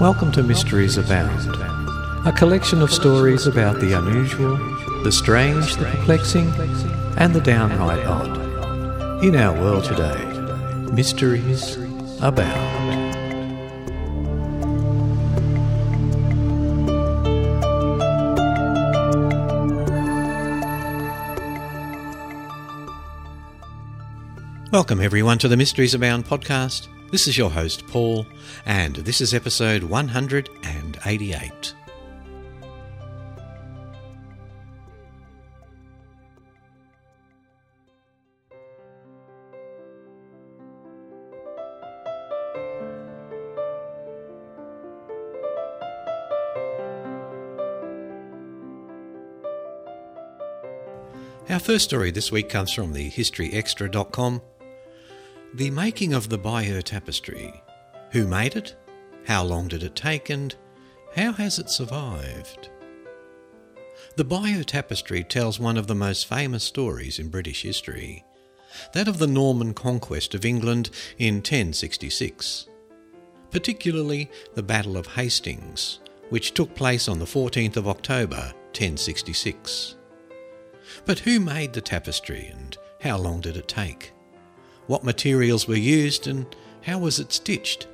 Welcome to Mysteries Abound, a collection of stories about the unusual, the strange, the perplexing, and the downright odd. In our world today, mysteries abound. Welcome, everyone, to the Mysteries Abound podcast. This is your host, Paul, and this is episode 188. Our first story this week comes from the historyextra.com. The making of the Bayeux Tapestry. Who made it? How long did it take? And how has it survived? The Bayeux Tapestry tells one of the most famous stories in British history that of the Norman conquest of England in 1066, particularly the Battle of Hastings, which took place on the 14th of October 1066. But who made the tapestry and how long did it take? What materials were used and how was it stitched?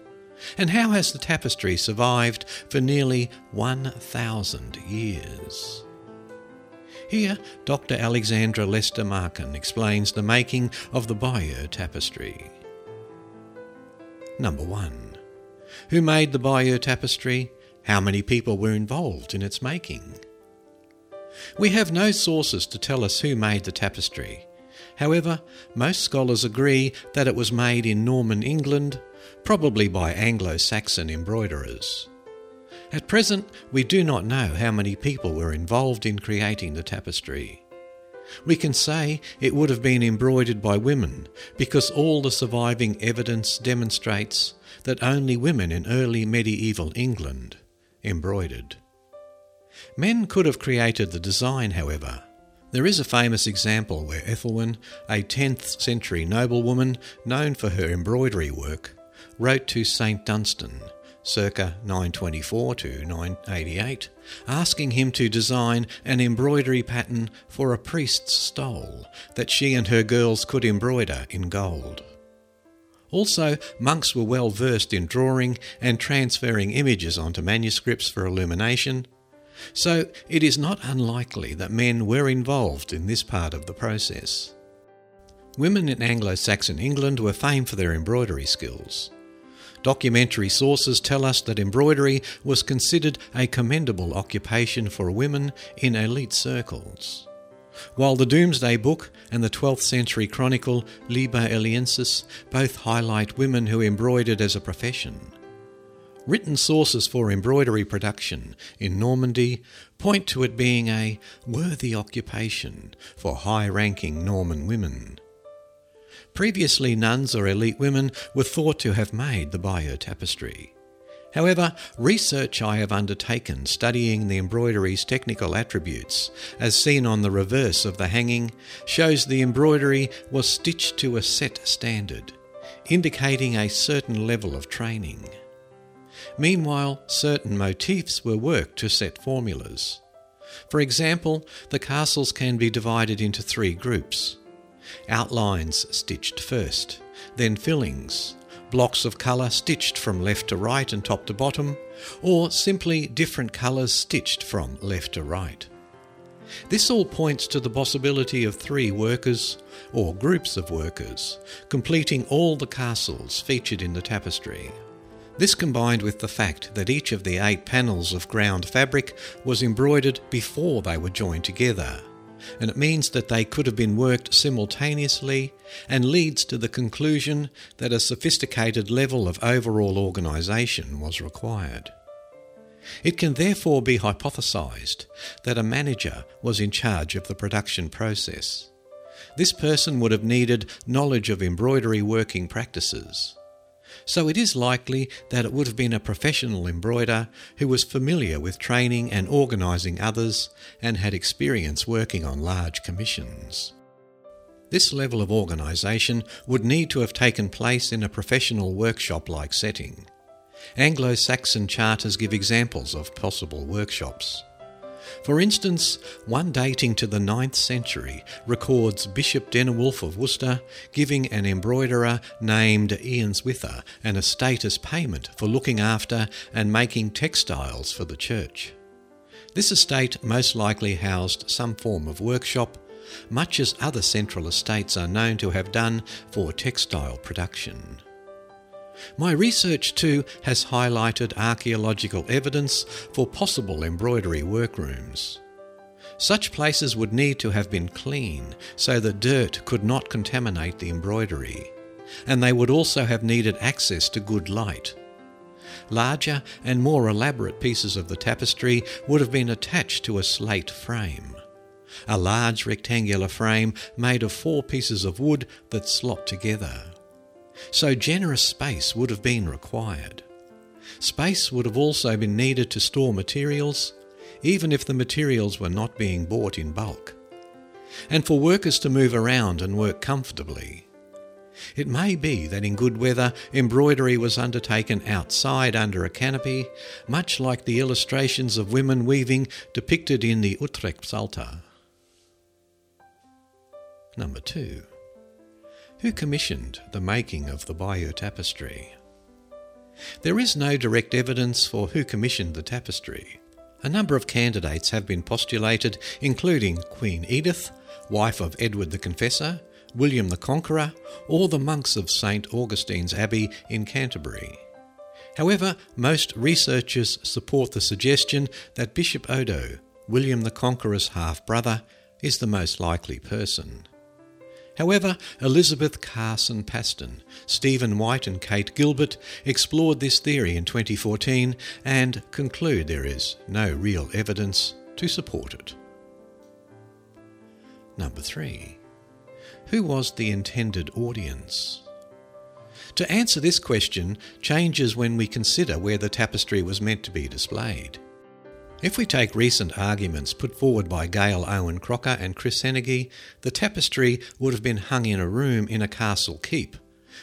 And how has the tapestry survived for nearly 1,000 years? Here, Dr. Alexandra Lester Makin explains the making of the Bayeux tapestry. Number 1. Who made the Bayeux tapestry? How many people were involved in its making? We have no sources to tell us who made the tapestry. However, most scholars agree that it was made in Norman England, probably by Anglo Saxon embroiderers. At present, we do not know how many people were involved in creating the tapestry. We can say it would have been embroidered by women because all the surviving evidence demonstrates that only women in early medieval England embroidered. Men could have created the design, however. There is a famous example where Ethelwyn, a 10th century noblewoman known for her embroidery work, wrote to St Dunstan, circa 924 to 988, asking him to design an embroidery pattern for a priest's stole that she and her girls could embroider in gold. Also, monks were well versed in drawing and transferring images onto manuscripts for illumination, so it is not unlikely that men were involved in this part of the process. Women in Anglo Saxon England were famed for their embroidery skills. Documentary sources tell us that embroidery was considered a commendable occupation for women in elite circles. While the Domesday Book and the 12th century chronicle Liber Eliensis both highlight women who embroidered as a profession. Written sources for embroidery production in Normandy point to it being a worthy occupation for high ranking Norman women. Previously, nuns or elite women were thought to have made the Bayeux tapestry. However, research I have undertaken studying the embroidery's technical attributes, as seen on the reverse of the hanging, shows the embroidery was stitched to a set standard, indicating a certain level of training. Meanwhile, certain motifs were worked to set formulas. For example, the castles can be divided into three groups outlines stitched first, then fillings, blocks of colour stitched from left to right and top to bottom, or simply different colours stitched from left to right. This all points to the possibility of three workers, or groups of workers, completing all the castles featured in the tapestry. This combined with the fact that each of the eight panels of ground fabric was embroidered before they were joined together, and it means that they could have been worked simultaneously and leads to the conclusion that a sophisticated level of overall organisation was required. It can therefore be hypothesized that a manager was in charge of the production process. This person would have needed knowledge of embroidery working practices. So it is likely that it would have been a professional embroiderer who was familiar with training and organising others and had experience working on large commissions. This level of organisation would need to have taken place in a professional workshop like setting. Anglo Saxon charters give examples of possible workshops. For instance, one dating to the 9th century records Bishop Denewulf of Worcester giving an embroiderer named Eanswitha an estate as payment for looking after and making textiles for the church. This estate most likely housed some form of workshop, much as other central estates are known to have done for textile production. My research too has highlighted archaeological evidence for possible embroidery workrooms. Such places would need to have been clean so that dirt could not contaminate the embroidery, and they would also have needed access to good light. Larger and more elaborate pieces of the tapestry would have been attached to a slate frame. A large rectangular frame made of four pieces of wood that slot together so generous space would have been required. Space would have also been needed to store materials, even if the materials were not being bought in bulk, and for workers to move around and work comfortably. It may be that in good weather embroidery was undertaken outside under a canopy, much like the illustrations of women weaving depicted in the Utrecht Psalter. Number 2 who commissioned the making of the Bayeux tapestry. There is no direct evidence for who commissioned the tapestry. A number of candidates have been postulated, including Queen Edith, wife of Edward the Confessor, William the Conqueror, or the monks of St. Augustine's Abbey in Canterbury. However, most researchers support the suggestion that Bishop Odo, William the Conqueror's half brother, is the most likely person. However, Elizabeth Carson Pastan, Stephen White, and Kate Gilbert explored this theory in 2014 and conclude there is no real evidence to support it. Number 3. Who was the intended audience? To answer this question changes when we consider where the tapestry was meant to be displayed. If we take recent arguments put forward by Gale Owen Crocker and Chris Henige, the tapestry would have been hung in a room in a castle keep,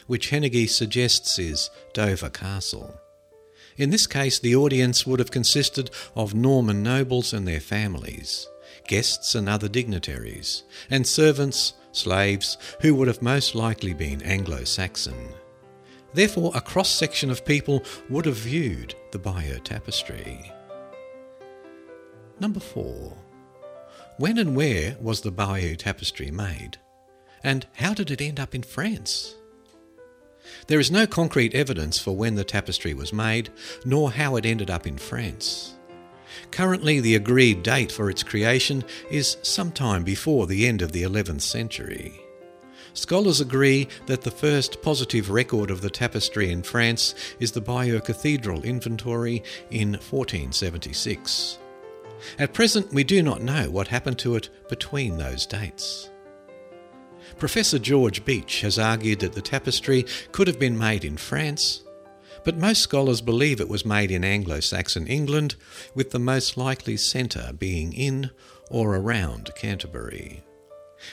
which Henige suggests is Dover Castle. In this case, the audience would have consisted of Norman nobles and their families, guests and other dignitaries, and servants, slaves, who would have most likely been Anglo Saxon. Therefore, a cross section of people would have viewed the Bayeux tapestry. Number 4. When and where was the Bayeux tapestry made? And how did it end up in France? There is no concrete evidence for when the tapestry was made, nor how it ended up in France. Currently, the agreed date for its creation is sometime before the end of the 11th century. Scholars agree that the first positive record of the tapestry in France is the Bayeux Cathedral inventory in 1476. At present, we do not know what happened to it between those dates. Professor George Beech has argued that the tapestry could have been made in France, but most scholars believe it was made in Anglo Saxon England, with the most likely centre being in or around Canterbury.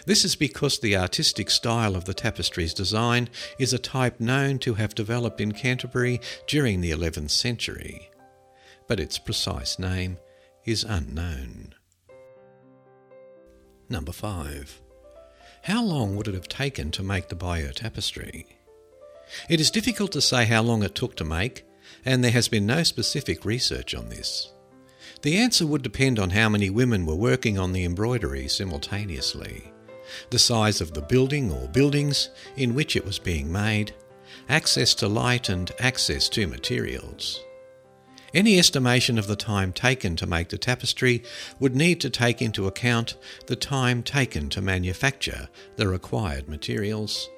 This is because the artistic style of the tapestry's design is a type known to have developed in Canterbury during the 11th century, but its precise name is unknown. Number 5. How long would it have taken to make the Bayeux tapestry? It is difficult to say how long it took to make, and there has been no specific research on this. The answer would depend on how many women were working on the embroidery simultaneously, the size of the building or buildings in which it was being made, access to light and access to materials. Any estimation of the time taken to make the tapestry would need to take into account the time taken to manufacture the required materials,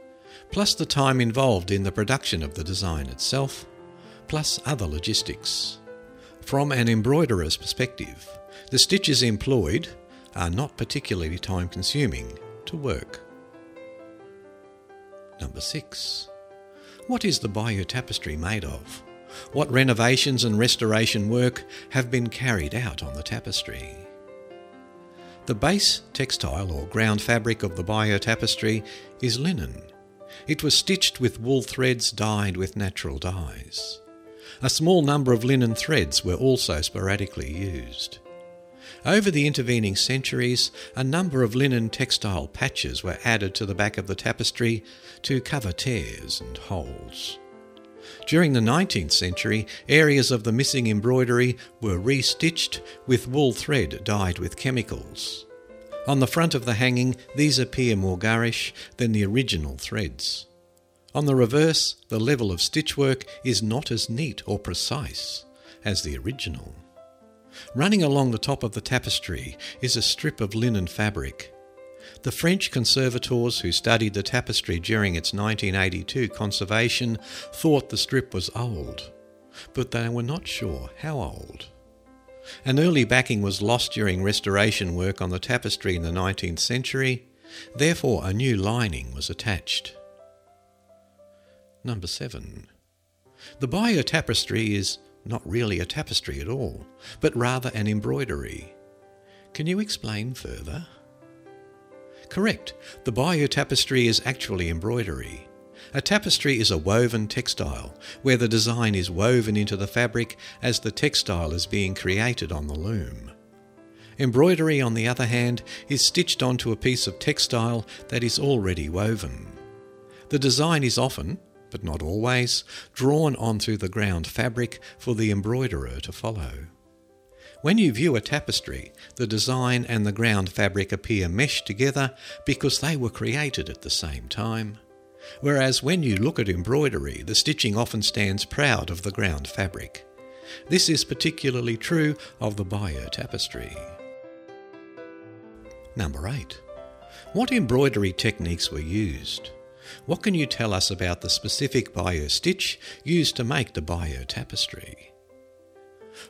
plus the time involved in the production of the design itself, plus other logistics. From an embroiderer's perspective, the stitches employed are not particularly time consuming to work. Number 6. What is the Bayeux tapestry made of? What renovations and restoration work have been carried out on the tapestry? The base textile or ground fabric of the Bayeux tapestry is linen. It was stitched with wool threads dyed with natural dyes. A small number of linen threads were also sporadically used. Over the intervening centuries, a number of linen textile patches were added to the back of the tapestry to cover tears and holes. During the 19th century, areas of the missing embroidery were restitched with wool thread dyed with chemicals. On the front of the hanging, these appear more garish than the original threads. On the reverse, the level of stitchwork is not as neat or precise as the original. Running along the top of the tapestry is a strip of linen fabric. The French conservators who studied the tapestry during its 1982 conservation thought the strip was old, but they were not sure how old. An early backing was lost during restoration work on the tapestry in the 19th century, therefore, a new lining was attached. Number 7. The Bayeux tapestry is not really a tapestry at all, but rather an embroidery. Can you explain further? Correct, the Bayeux tapestry is actually embroidery. A tapestry is a woven textile, where the design is woven into the fabric as the textile is being created on the loom. Embroidery, on the other hand, is stitched onto a piece of textile that is already woven. The design is often, but not always, drawn onto the ground fabric for the embroiderer to follow. When you view a tapestry, the design and the ground fabric appear meshed together because they were created at the same time. Whereas when you look at embroidery, the stitching often stands proud of the ground fabric. This is particularly true of the Bayeux tapestry. Number 8. What embroidery techniques were used? What can you tell us about the specific Bayeux stitch used to make the Bayeux tapestry?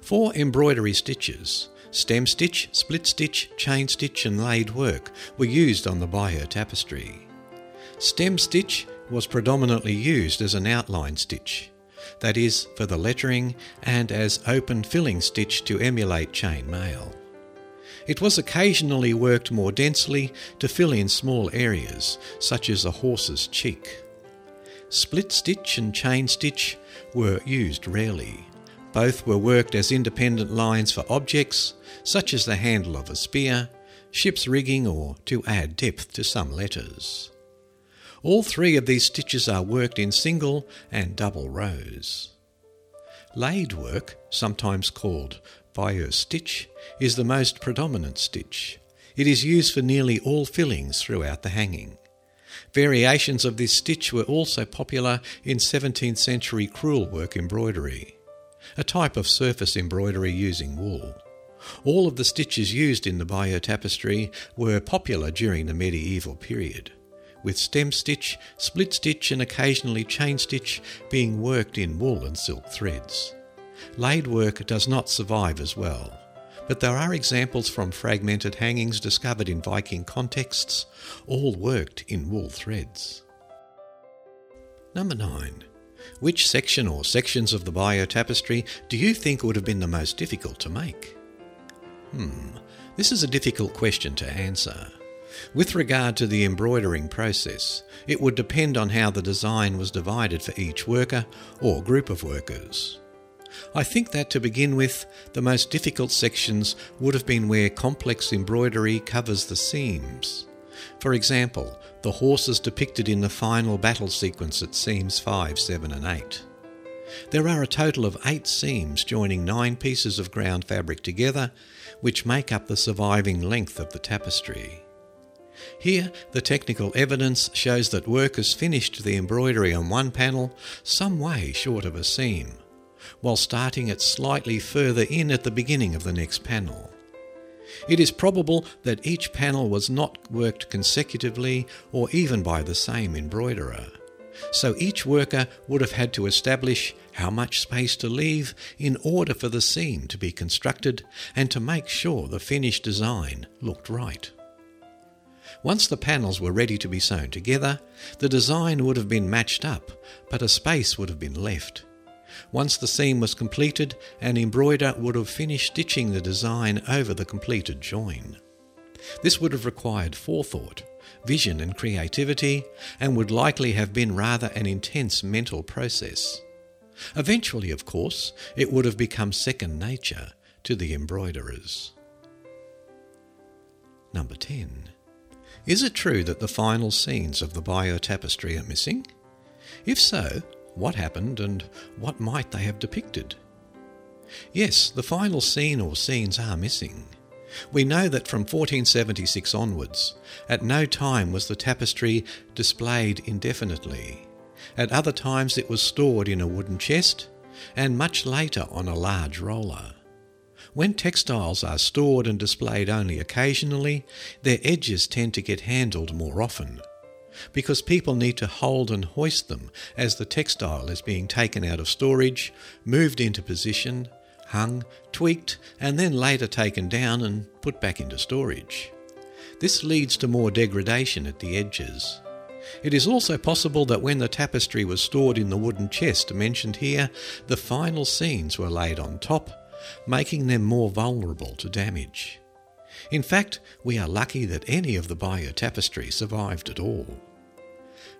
For embroidery stitches, stem stitch, split stitch, chain stitch, and laid work were used on the Bayeux tapestry. Stem stitch was predominantly used as an outline stitch, that is, for the lettering, and as open filling stitch to emulate chain mail. It was occasionally worked more densely to fill in small areas, such as a horse's cheek. Split stitch and chain stitch were used rarely. Both were worked as independent lines for objects, such as the handle of a spear, ship's rigging, or to add depth to some letters. All three of these stitches are worked in single and double rows. Laid work, sometimes called Bayeux stitch is the most predominant stitch. It is used for nearly all fillings throughout the hanging. Variations of this stitch were also popular in 17th century crewel work embroidery, a type of surface embroidery using wool. All of the stitches used in the Bayeux tapestry were popular during the medieval period, with stem stitch, split stitch, and occasionally chain stitch being worked in wool and silk threads. Laid work does not survive as well, but there are examples from fragmented hangings discovered in Viking contexts, all worked in wool threads. Number 9. Which section or sections of the Bayeux tapestry do you think would have been the most difficult to make? Hmm, this is a difficult question to answer. With regard to the embroidering process, it would depend on how the design was divided for each worker or group of workers. I think that to begin with, the most difficult sections would have been where complex embroidery covers the seams. For example, the horses depicted in the final battle sequence at seams 5, 7, and 8. There are a total of eight seams joining nine pieces of ground fabric together, which make up the surviving length of the tapestry. Here, the technical evidence shows that workers finished the embroidery on one panel some way short of a seam, while starting it slightly further in at the beginning of the next panel. It is probable that each panel was not worked consecutively or even by the same embroiderer. So each worker would have had to establish how much space to leave in order for the seam to be constructed and to make sure the finished design looked right. Once the panels were ready to be sewn together, the design would have been matched up, but a space would have been left. Once the seam was completed, an embroiderer would have finished stitching the design over the completed join. This would have required forethought, vision, and creativity, and would likely have been rather an intense mental process. Eventually, of course, it would have become second nature to the embroiderers. Number 10. Is it true that the final scenes of the Bayeux tapestry are missing? If so, what happened and what might they have depicted? Yes, the final scene or scenes are missing. We know that from 1476 onwards, at no time was the tapestry displayed indefinitely. At other times it was stored in a wooden chest, and much later on a large roller. When textiles are stored and displayed only occasionally, their edges tend to get handled more often, because people need to hold and hoist them as the textile is being taken out of storage, moved into position, hung, tweaked, and then later taken down and put back into storage. This leads to more degradation at the edges. It is also possible that when the tapestry was stored in the wooden chest mentioned here, the final scenes were laid on top making them more vulnerable to damage. In fact, we are lucky that any of the Bayeux tapestry survived at all.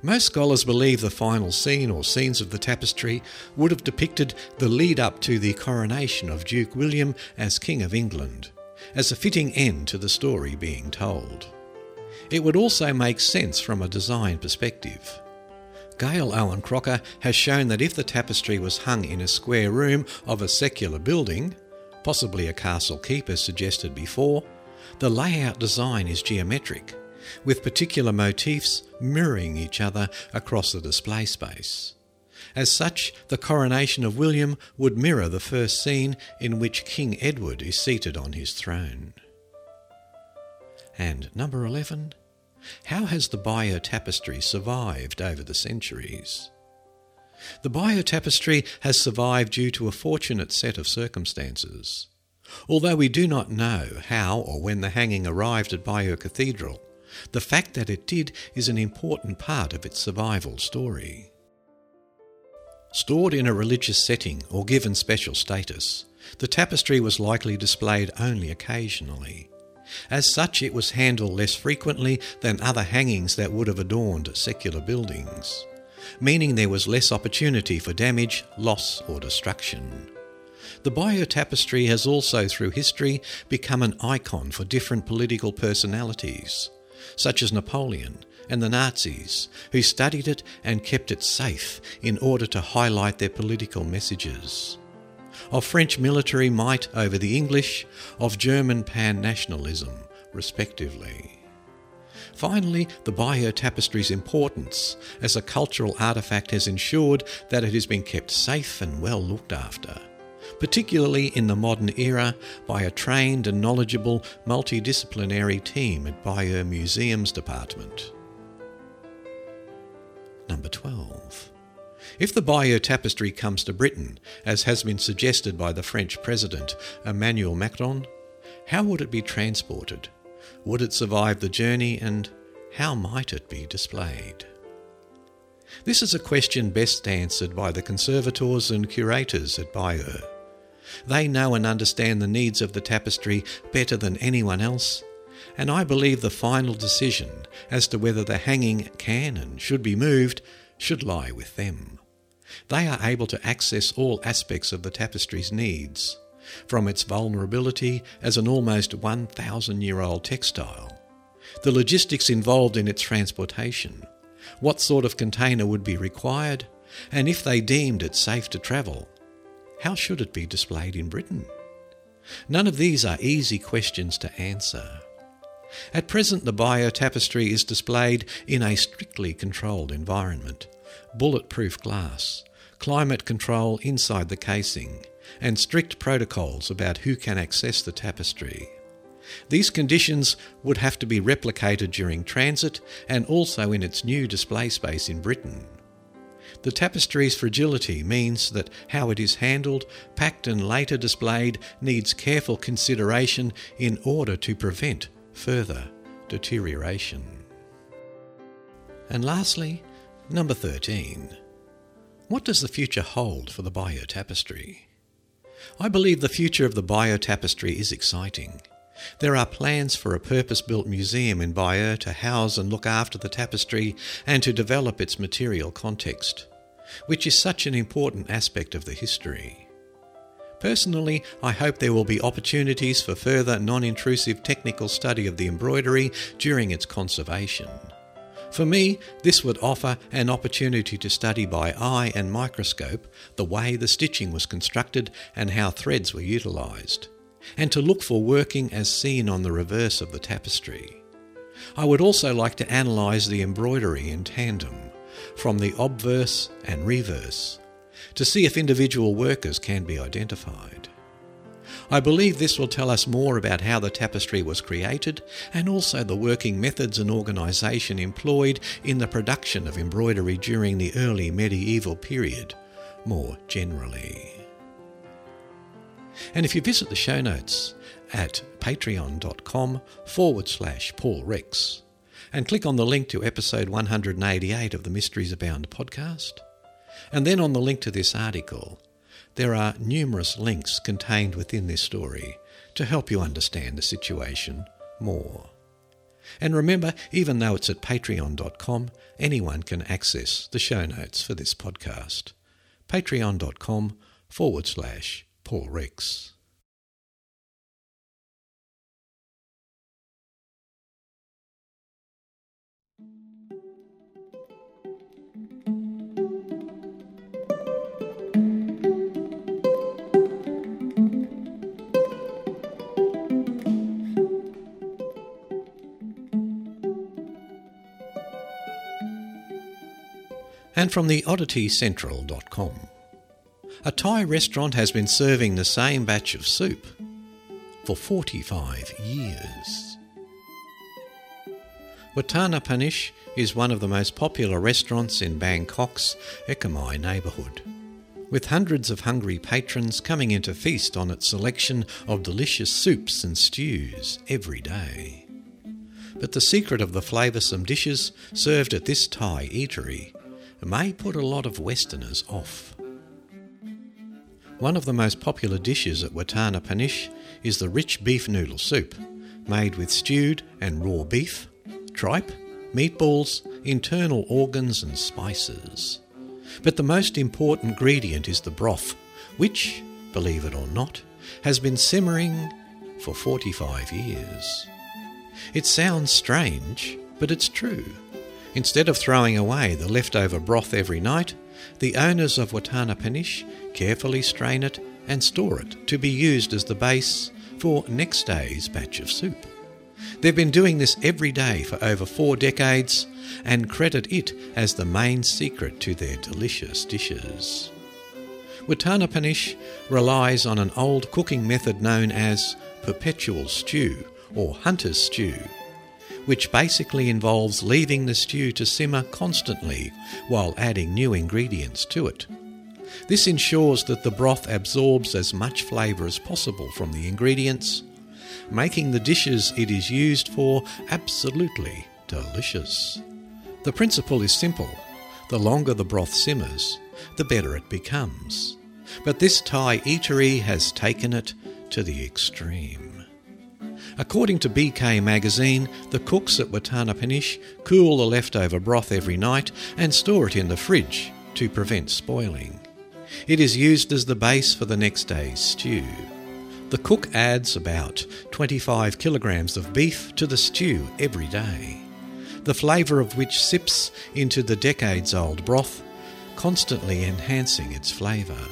Most scholars believe the final scene or scenes of the tapestry would have depicted the lead up to the coronation of Duke William as King of England, as a fitting end to the story being told. It would also make sense from a design perspective. Gale Owen Crocker has shown that if the tapestry was hung in a square room of a secular building, possibly a castle keep as suggested before, the layout design is geometric, with particular motifs mirroring each other across the display space. As such, the coronation of William would mirror the first scene in which King Edward is seated on his throne. And number 11 how has the Bayeux tapestry survived over the centuries? The Bayeux tapestry has survived due to a fortunate set of circumstances. Although we do not know how or when the hanging arrived at Bayeux Cathedral, the fact that it did is an important part of its survival story. Stored in a religious setting or given special status, the tapestry was likely displayed only occasionally, as such, it was handled less frequently than other hangings that would have adorned secular buildings, meaning there was less opportunity for damage, loss, or destruction. The Bayeux tapestry has also, through history, become an icon for different political personalities, such as Napoleon and the Nazis, who studied it and kept it safe in order to highlight their political messages of French military might over the English, of German pan nationalism, respectively. Finally, the Bayeux Tapestry's importance as a cultural artefact has ensured that it has been kept safe and well looked after, particularly in the modern era by a trained and knowledgeable multidisciplinary team at Bayeux Museums Department. Number 12. If the Bayeux tapestry comes to Britain, as has been suggested by the French President Emmanuel Macron, how would it be transported? Would it survive the journey and how might it be displayed? This is a question best answered by the conservators and curators at Bayeux. They know and understand the needs of the tapestry better than anyone else, and I believe the final decision as to whether the hanging can and should be moved should lie with them. They are able to access all aspects of the tapestry's needs, from its vulnerability as an almost 1,000 year old textile, the logistics involved in its transportation, what sort of container would be required, And if they deemed it safe to travel, how should it be displayed in Britain? None of these are easy questions to answer. At present, the Bayeux tapestry is displayed in a strictly controlled environment bulletproof glass, climate control inside the casing, and strict protocols about who can access the tapestry. These conditions would have to be replicated during transit and also in its new display space in Britain. The tapestry's fragility means that how it is handled, packed, and later displayed needs careful consideration in order to prevent further deterioration. And lastly, number 13. What does the future hold for the Bayeux Tapestry? I believe the future of the Bayeux Tapestry is exciting. There are plans for a purpose built museum in Bayeux to house and look after the tapestry and to develop its material context, which is such an important aspect of the history. Personally, I hope there will be opportunities for further non intrusive technical study of the embroidery during its conservation. For me, this would offer an opportunity to study by eye and microscope the way the stitching was constructed and how threads were utilised and to look for working as seen on the reverse of the tapestry. I would also like to analyse the embroidery in tandem, from the obverse and reverse, to see if individual workers can be identified. I believe this will tell us more about how the tapestry was created and also the working methods and organisation employed in the production of embroidery during the early medieval period, more generally. And if you visit the show notes at patreon.com forward slash Paul Rex and click on the link to episode 188 of the Mysteries Abound podcast, and then on the link to this article, there are numerous links contained within this story to help you understand the situation more. And remember, even though it's at patreon.com, anyone can access the show notes for this podcast. patreon.com forward slash Paul Rex. And from the odditycentral.com a Thai restaurant has been serving the same batch of soup for 45 years. Wattana Panich is one of the most popular restaurants in Bangkok's Ekamai neighbourhood, with hundreds of hungry patrons coming in to feast on its selection of delicious soups and stews every day. But the secret of the flavoursome dishes served at this Thai eatery may put a lot of Westerners off. One of the most popular dishes at Wattana Panich is the rich beef noodle soup, made with stewed and raw beef, tripe, meatballs, internal organs, and spices. But the most important ingredient is the broth, which, believe it or not, has been simmering for 45 years. It sounds strange, but it's true. Instead of throwing away the leftover broth every night, the owners of Wattana Panich carefully strain it and store it to be used as the base for next day's batch of soup. They've been doing this every day for over four decades and credit it as the main secret to their delicious dishes. Wattana Panich relies on an old cooking method known as perpetual stew or hunter's stew which basically involves leaving the stew to simmer constantly while adding new ingredients to it. This ensures that the broth absorbs as much flavour as possible from the ingredients, making the dishes it is used for absolutely delicious. The principle is simple the longer the broth simmers, the better it becomes. But this Thai eatery has taken it to the extreme. According to BK magazine, the cooks at Wattana Panich cool the leftover broth every night and store it in the fridge to prevent spoiling. It is used as the base for the next day's stew. The cook adds about 25 kilograms of beef to the stew every day, the flavour of which sips into the decades old broth, constantly enhancing its flavour.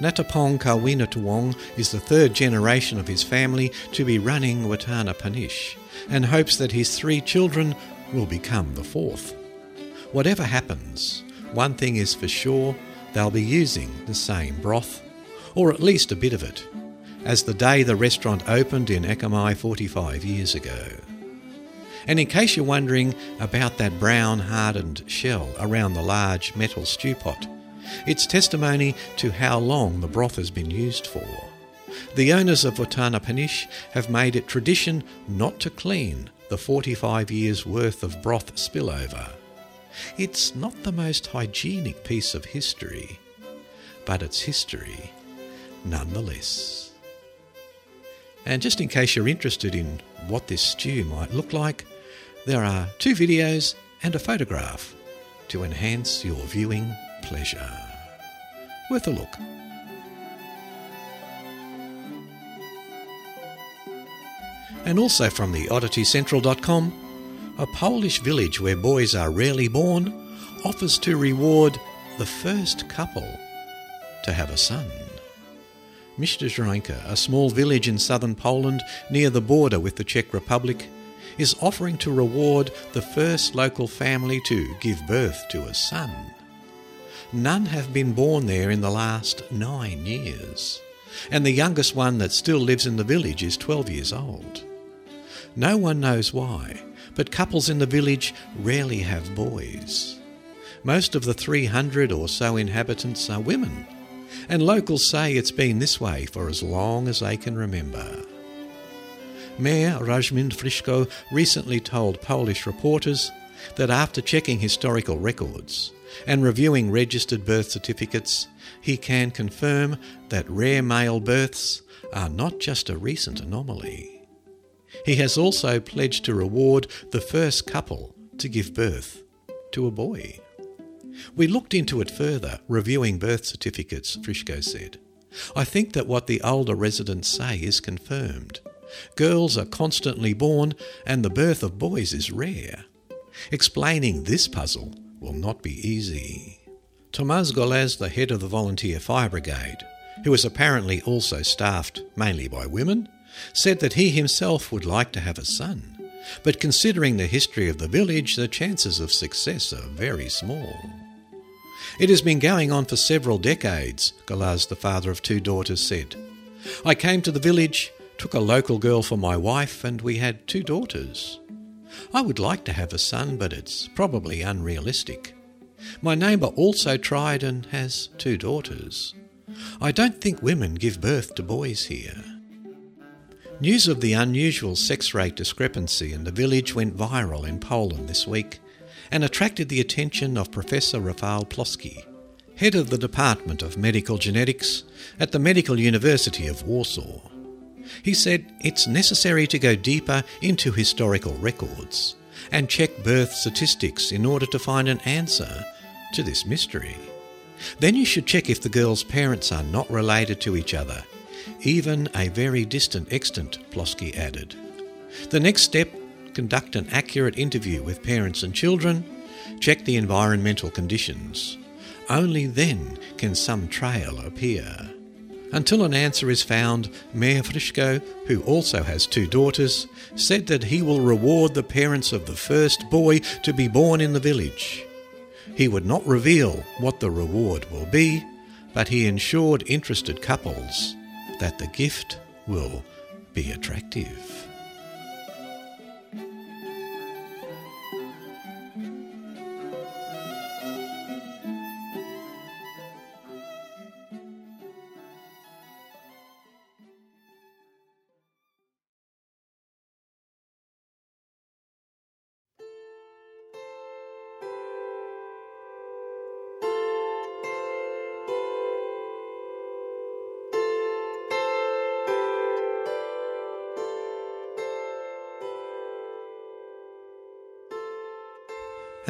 Natapong Kawinatuwong is the third generation of his family to be running Wattana Panich and hopes that his three children will become the fourth. Whatever happens, one thing is for sure they'll be using the same broth, or at least a bit of it, as the day the restaurant opened in Ekamai 45 years ago. And in case you're wondering about that brown hardened shell around the large metal stew pot, it's testimony to how long the broth has been used for. The owners of Wattana Panich have made it tradition not to clean the 45 years worth of broth spillover. It's not the most hygienic piece of history, but it's history nonetheless. And just in case you're interested in what this stew might look like, there are two videos and a photograph to enhance your viewing pleasure. Worth a look. And also from the odditycentral.com, a Polish village where boys are rarely born offers to reward the first couple to have a son. Misztrzynka, a small village in southern Poland near the border with the Czech Republic, is offering to reward the first local family to give birth to a son. None have been born there in the last nine years, and the youngest one that still lives in the village is 12 years old. No one knows why, but couples in the village rarely have boys. Most of the 300 or so inhabitants are women, and locals say it's been this way for as long as they can remember. Mayor Rajmund Frischko recently told Polish reporters that after checking historical records and reviewing registered birth certificates, he can confirm that rare male births are not just a recent anomaly. He has also pledged to reward the first couple to give birth to a boy. We looked into it further, reviewing birth certificates, Frischko said. I think that what the older residents say is confirmed. Girls are constantly born, and the birth of boys is rare. Explaining this puzzle will not be easy. Tomas Golaz, the head of the volunteer fire brigade, who is apparently also staffed mainly by women, said that he himself would like to have a son, but considering the history of the village, the chances of success are very small. It has been going on for several decades, Golaz, the father of two daughters, said. I came to the village took a local girl for my wife, and we had two daughters. I would like to have a son, but it's probably unrealistic. My neighbour also tried and has two daughters. I don't think women give birth to boys here. News of the unusual sex rate discrepancy in the village went viral in Poland this week and attracted the attention of Professor Rafał Ploski, head of the Department of Medical Genetics at the Medical University of Warsaw. He said it's necessary to go deeper into historical records and check birth statistics in order to find an answer to this mystery. Then you should check if the girl's parents are not related to each other, even a very distant extant, Ploski added. The next step conduct an accurate interview with parents and children, check the environmental conditions. Only then can some trail appear. Until an answer is found, Mayor Frischko, who also has two daughters, said that he will reward the parents of the first boy to be born in the village. He would not reveal what the reward will be, but he ensured interested couples that the gift will be attractive.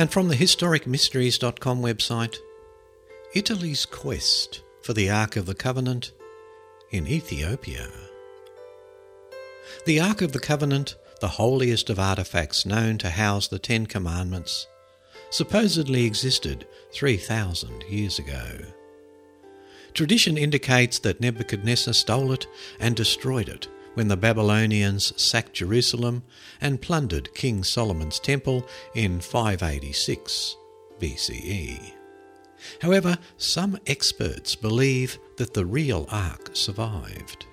And from the historicmysteries.com website, Italy's quest for the Ark of the Covenant in Ethiopia. The Ark of the Covenant, the holiest of artifacts known to house the Ten Commandments, supposedly existed 3,000 years ago. Tradition indicates that Nebuchadnezzar stole it and destroyed it when the Babylonians sacked Jerusalem and plundered King Solomon's temple in 586 BCE. However, some experts believe that the real ark survived.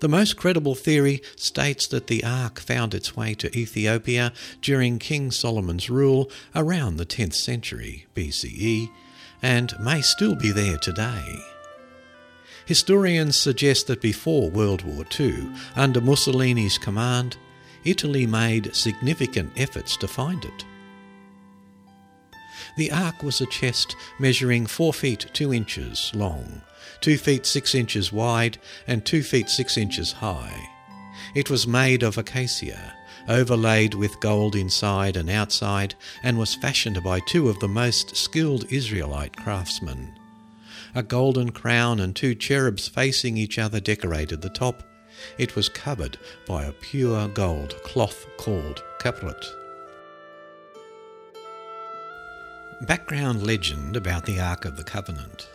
The most credible theory states that the ark found its way to Ethiopia during King Solomon's rule around the 10th century BCE and may still be there today. Historians suggest that before World War II, under Mussolini's command, Italy made significant efforts to find it. The ark was a chest measuring 4 feet 2 inches long, 2 feet 6 inches wide, and 2 feet 6 inches high. It was made of acacia, overlaid with gold inside and outside, and was fashioned by two of the most skilled Israelite craftsmen. A golden crown and two cherubs facing each other decorated the top. It was covered by a pure gold cloth called caplet. Background legend about the Ark of the Covenant.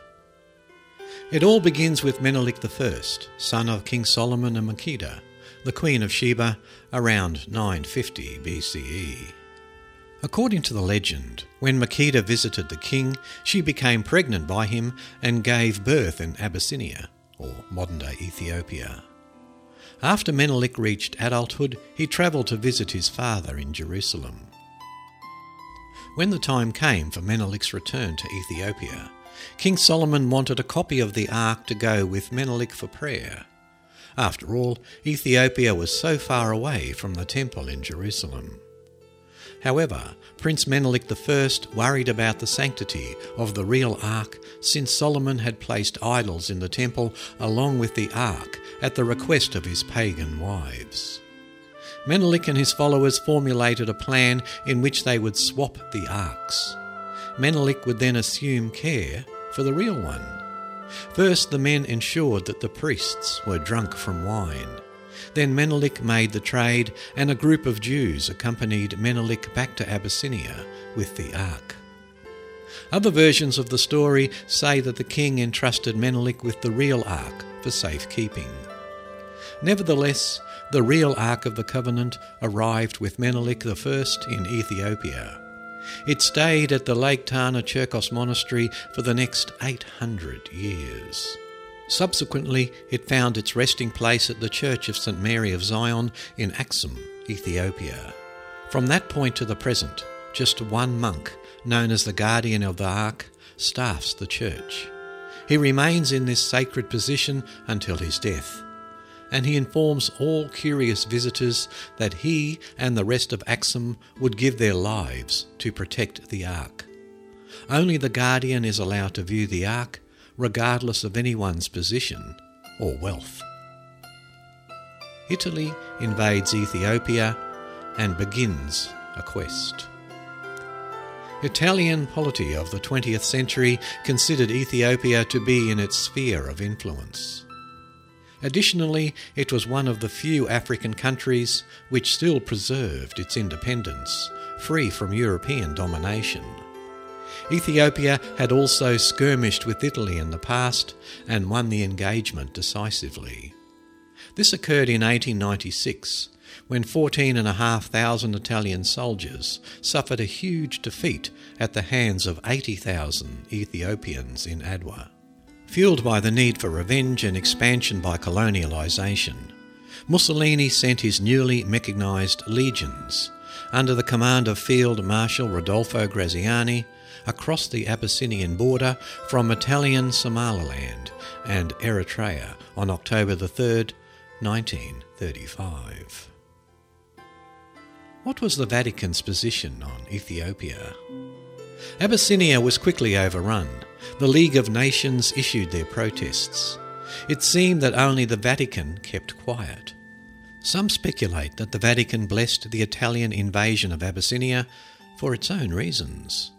It all begins with Menelik I, son of King Solomon and Makeda, the Queen of Sheba, around 950 BCE. According to the legend, when Makeda visited the king, she became pregnant by him and gave birth in Abyssinia, or modern day Ethiopia. After Menelik reached adulthood, he travelled to visit his father in Jerusalem. When the time came for Menelik's return to Ethiopia, King Solomon wanted a copy of the ark to go with Menelik for prayer. After all, Ethiopia was so far away from the temple in Jerusalem. However, Prince Menelik I worried about the sanctity of the real ark since Solomon had placed idols in the temple along with the ark at the request of his pagan wives. Menelik and his followers formulated a plan in which they would swap the arks. Menelik would then assume care for the real one. First, the men ensured that the priests were drunk from wine. Then Menelik made the trade, and a group of Jews accompanied Menelik back to Abyssinia with the ark. Other versions of the story say that the king entrusted Menelik with the real ark for safekeeping. Nevertheless, the real Ark of the Covenant arrived with Menelik I in Ethiopia. It stayed at the Lake Tana Cherkos monastery for the next 800 years. Subsequently, it found its resting place at the Church of St. Mary of Zion in Axum, Ethiopia. From that point to the present, just one monk, known as the guardian of the Ark, staffs the church. He remains in this sacred position until his death, and he informs all curious visitors that he and the rest of Axum would give their lives to protect the Ark. Only the guardian is allowed to view the Ark regardless of anyone's position or wealth. Italy invades Ethiopia and begins a quest. Italian polity of the 20th century considered Ethiopia to be in its sphere of influence. Additionally, it was one of the few African countries which still preserved its independence, free from European domination. Ethiopia had also skirmished with Italy in the past and won the engagement decisively. This occurred in 1896 when 14,500 Italian soldiers suffered a huge defeat at the hands of 80,000 Ethiopians in Adwa. Fueled by the need for revenge and expansion by colonialisation, Mussolini sent his newly mechanised legions, under the command of Field Marshal Rodolfo Graziani, across the Abyssinian border from Italian Somaliland and Eritrea on October the 3rd, 1935. What was the Vatican's position on Ethiopia? Abyssinia was quickly overrun. The League of Nations issued their protests. It seemed that only the Vatican kept quiet. Some speculate that the Vatican blessed the Italian invasion of Abyssinia for its own reasons.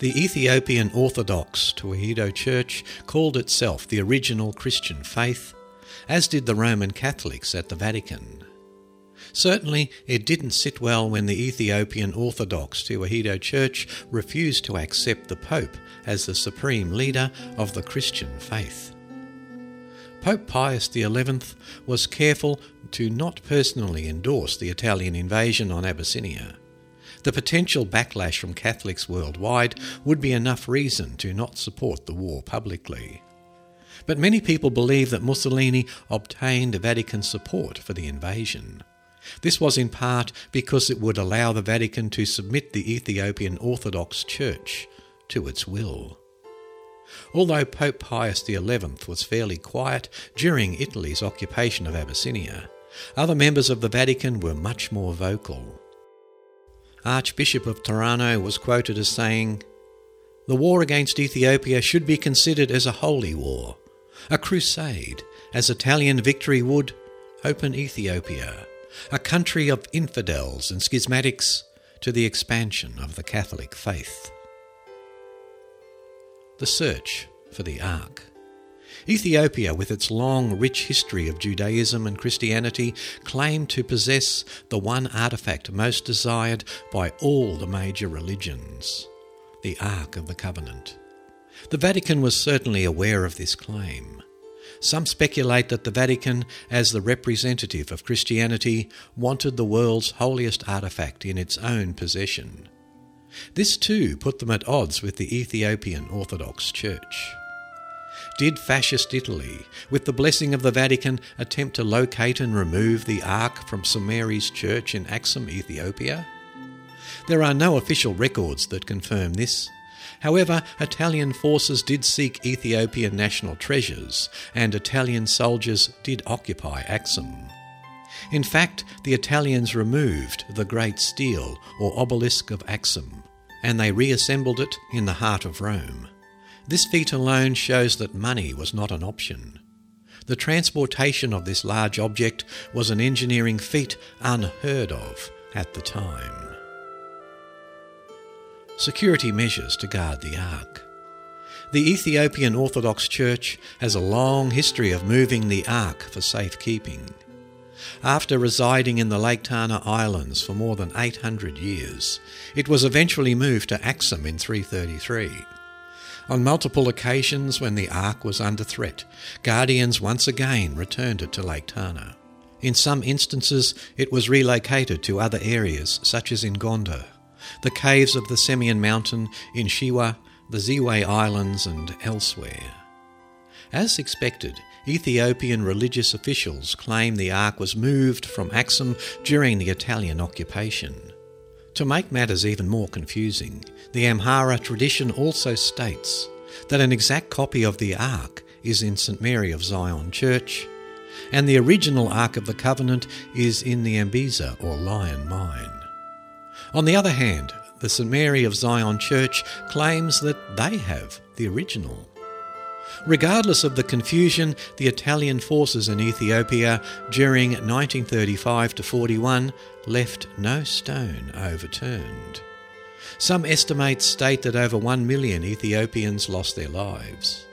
The Ethiopian Orthodox Tewahedo Church called itself the original Christian faith, as did the Roman Catholics at the Vatican. Certainly, it didn't sit well when the Ethiopian Orthodox Tewahedo Church refused to accept the Pope as the supreme leader of the Christian faith. Pope Pius XI was careful to not personally endorse the Italian invasion on Abyssinia. The potential backlash from Catholics worldwide would be enough reason to not support the war publicly. But many people believe that Mussolini obtained Vatican support for the invasion. This was in part because it would allow the Vatican to submit the Ethiopian Orthodox Church to its will. Although Pope Pius XI was fairly quiet during Italy's occupation of Abyssinia, other members of the Vatican were much more vocal. Archbishop of Taranto was quoted as saying, The war against Ethiopia should be considered as a holy war, a crusade, as Italian victory would open Ethiopia, a country of infidels and schismatics, to the expansion of the Catholic faith. The search for the Ark. Ethiopia, with its long, rich history of Judaism and Christianity, claimed to possess the one artifact most desired by all the major religions the Ark of the Covenant. The Vatican was certainly aware of this claim. Some speculate that the Vatican, as the representative of Christianity, wanted the world's holiest artifact in its own possession. This too put them at odds with the Ethiopian Orthodox Church. Did fascist Italy, with the blessing of the Vatican, attempt to locate and remove the Ark from St Mary's Church in Axum, Ethiopia? There are no official records that confirm this. However, Italian forces did seek Ethiopian national treasures, and Italian soldiers did occupy Axum. In fact, the Italians removed the great stele or obelisk of Axum, and they reassembled it in the heart of Rome. This feat alone shows that money was not an option. The transportation of this large object was an engineering feat unheard of at the time. Security measures to guard the Ark. The Ethiopian Orthodox Church has a long history of moving the Ark for safekeeping. After residing in the Lake Tana Islands for more than 800 years, it was eventually moved to Axum in 333. On multiple occasions, when the Ark was under threat, Guardians once again returned it to Lake Tana. In some instances, it was relocated to other areas, such as in Gondar, the caves of the Semien Mountain in Shewa, the Ziwe Islands, and elsewhere. As expected, Ethiopian religious officials claim the Ark was moved from Axum during the Italian occupation. To make matters even more confusing, the Amhara tradition also states that an exact copy of the Ark is in St Mary of Zion Church, and the original Ark of the Covenant is in the Ambiza or Lion Mine. On the other hand, the St Mary of Zion Church claims that they have the original. Regardless of the confusion, the Italian forces in Ethiopia during 1935 to 41 left no stone overturned. Some estimates state that over 1 million Ethiopians lost their lives.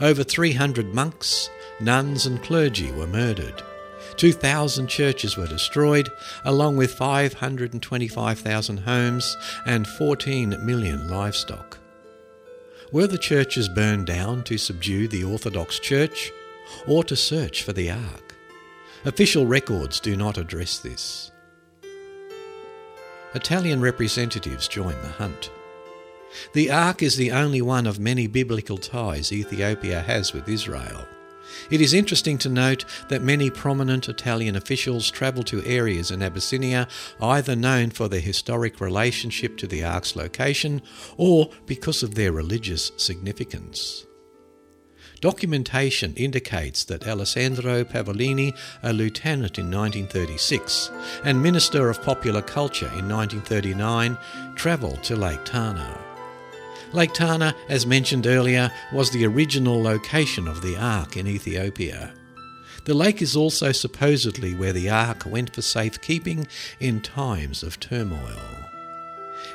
Over 300 monks, nuns, and clergy were murdered. 2,000 churches were destroyed, along with 525,000 homes and 14 million livestock. Were the churches burned down to subdue the Orthodox Church or to search for the Ark? Official records do not address this. Italian representatives join the hunt. The Ark is the only one of many biblical ties Ethiopia has with Israel. It is interesting to note that many prominent Italian officials travel to areas in Abyssinia either known for their historic relationship to the Ark's location or because of their religious significance. Documentation indicates that Alessandro Pavolini, a lieutenant in 1936 and Minister of Popular Culture in 1939, travelled to Lake Tana. Lake Tana, as mentioned earlier, was the original location of the Ark in Ethiopia. The lake is also supposedly where the Ark went for safekeeping in times of turmoil.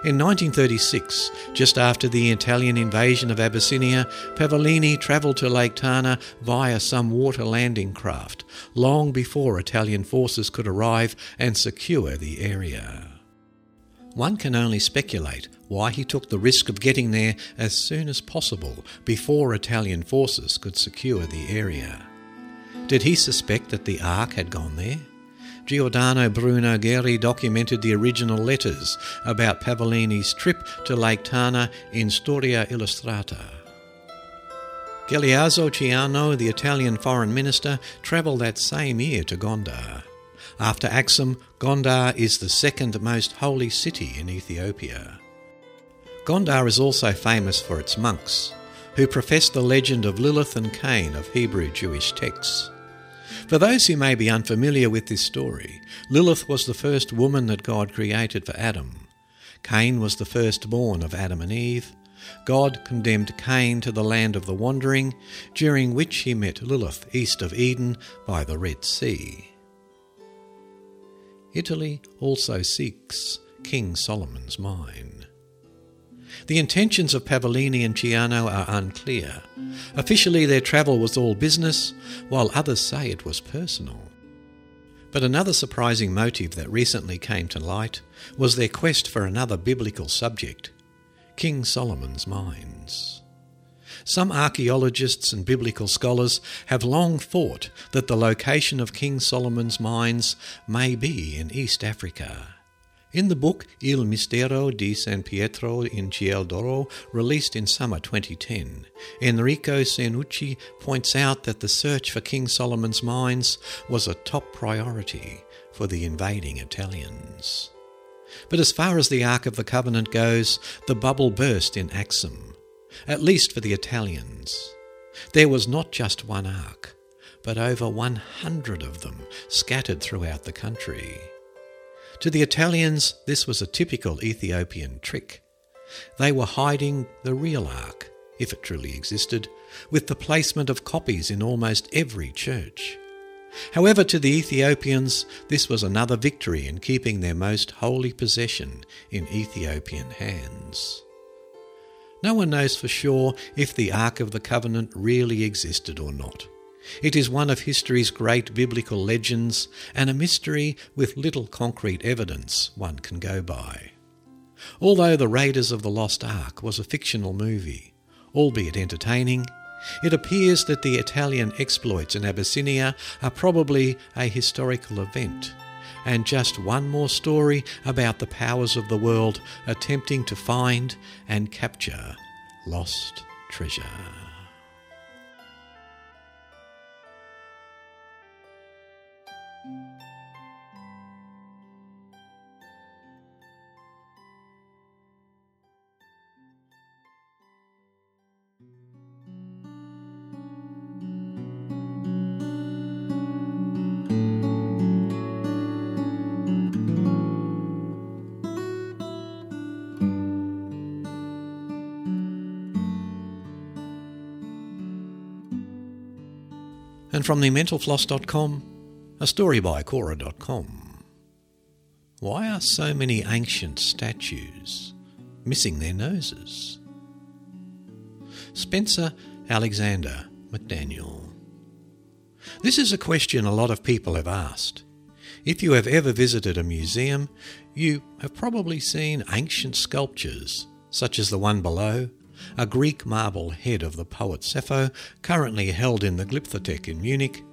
In 1936, just after the Italian invasion of Abyssinia, Pavolini travelled to Lake Tana via some water landing craft, long before Italian forces could arrive and secure the area. One can only speculate why he took the risk of getting there as soon as possible before Italian forces could secure the area. Did he suspect that the Ark had gone there? Giordano Bruno Guerri documented the original letters about Pavolini's trip to Lake Tana in Storia Illustrata. Galeazzo Ciano, the Italian foreign minister, travelled that same year to Gondar. After Axum, Gondar is the second most holy city in Ethiopia. Gondar is also famous for its monks, who profess the legend of Lilith and Cain of Hebrew Jewish texts. For those who may be unfamiliar with this story, Lilith was the first woman that God created for Adam. Cain was the firstborn of Adam and Eve. God condemned Cain to the land of the wandering, during which he met Lilith east of Eden by the Red Sea. Italy also seeks King Solomon's mine. The intentions of Pavolini and Ciano are unclear. Officially, their travel was all business, while others say it was personal. But another surprising motive that recently came to light was their quest for another biblical subject King Solomon's mines. Some archaeologists and biblical scholars have long thought that the location of King Solomon's mines may be in East Africa. In the book Il Mistero di San Pietro in Ciel d'Oro, released in summer 2010, Enrico Senucci points out that the search for King Solomon's mines was a top priority for the invading Italians. But as far as the Ark of the Covenant goes, the bubble burst in Axum, at least for the Italians. There was not just one ark, but over 100 of them scattered throughout the country. To the Italians, this was a typical Ethiopian trick. They were hiding the real ark, if it truly existed, with the placement of copies in almost every church. However, to the Ethiopians, this was another victory in keeping their most holy possession in Ethiopian hands. No one knows for sure if the Ark of the Covenant really existed or not. It is one of history's great biblical legends and a mystery with little concrete evidence one can go by. Although The Raiders of the Lost Ark was a fictional movie, albeit entertaining, it appears that the Italian exploits in Abyssinia are probably a historical event, and just one more story about the powers of the world attempting to find and capture lost treasure. And from the mentalfloss.com, a story by Quora.com. Why are so many ancient statues missing their noses? Spencer Alexander McDaniel. This is a question a lot of people have asked. If you have ever visited a museum, you have probably seen ancient sculptures, such as the one below, a Greek marble head of the poet Sappho, currently held in the Glyptothek in Munich,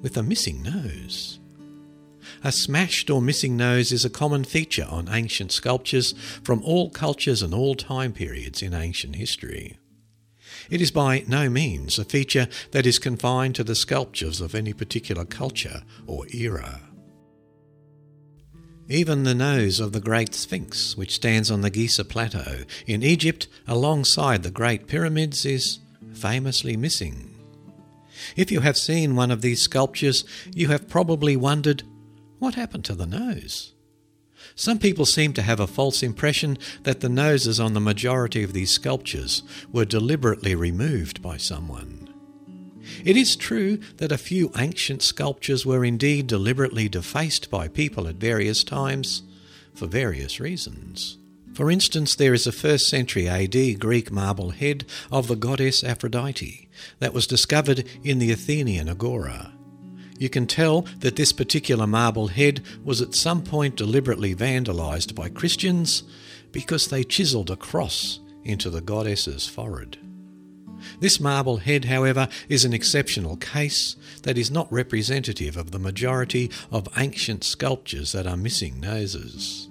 with a missing nose. A smashed or missing nose is a common feature on ancient sculptures from all cultures and all time periods in ancient history. It is by no means a feature that is confined to the sculptures of any particular culture or era. Even the nose of the Great Sphinx, which stands on the Giza Plateau in Egypt alongside the Great Pyramids, is famously missing. If you have seen one of these sculptures, you have probably wondered what happened to the nose? Some people seem to have a false impression that the noses on the majority of these sculptures were deliberately removed by someone. It is true that a few ancient sculptures were indeed deliberately defaced by people at various times for various reasons. For instance, there is a 1st century AD Greek marble head of the goddess Aphrodite that was discovered in the Athenian Agora. You can tell that this particular marble head was at some point deliberately vandalised by Christians because they chiselled a cross into the goddess's forehead. This marble head, however, is an exceptional case that is not representative of the majority of ancient sculptures that are missing noses.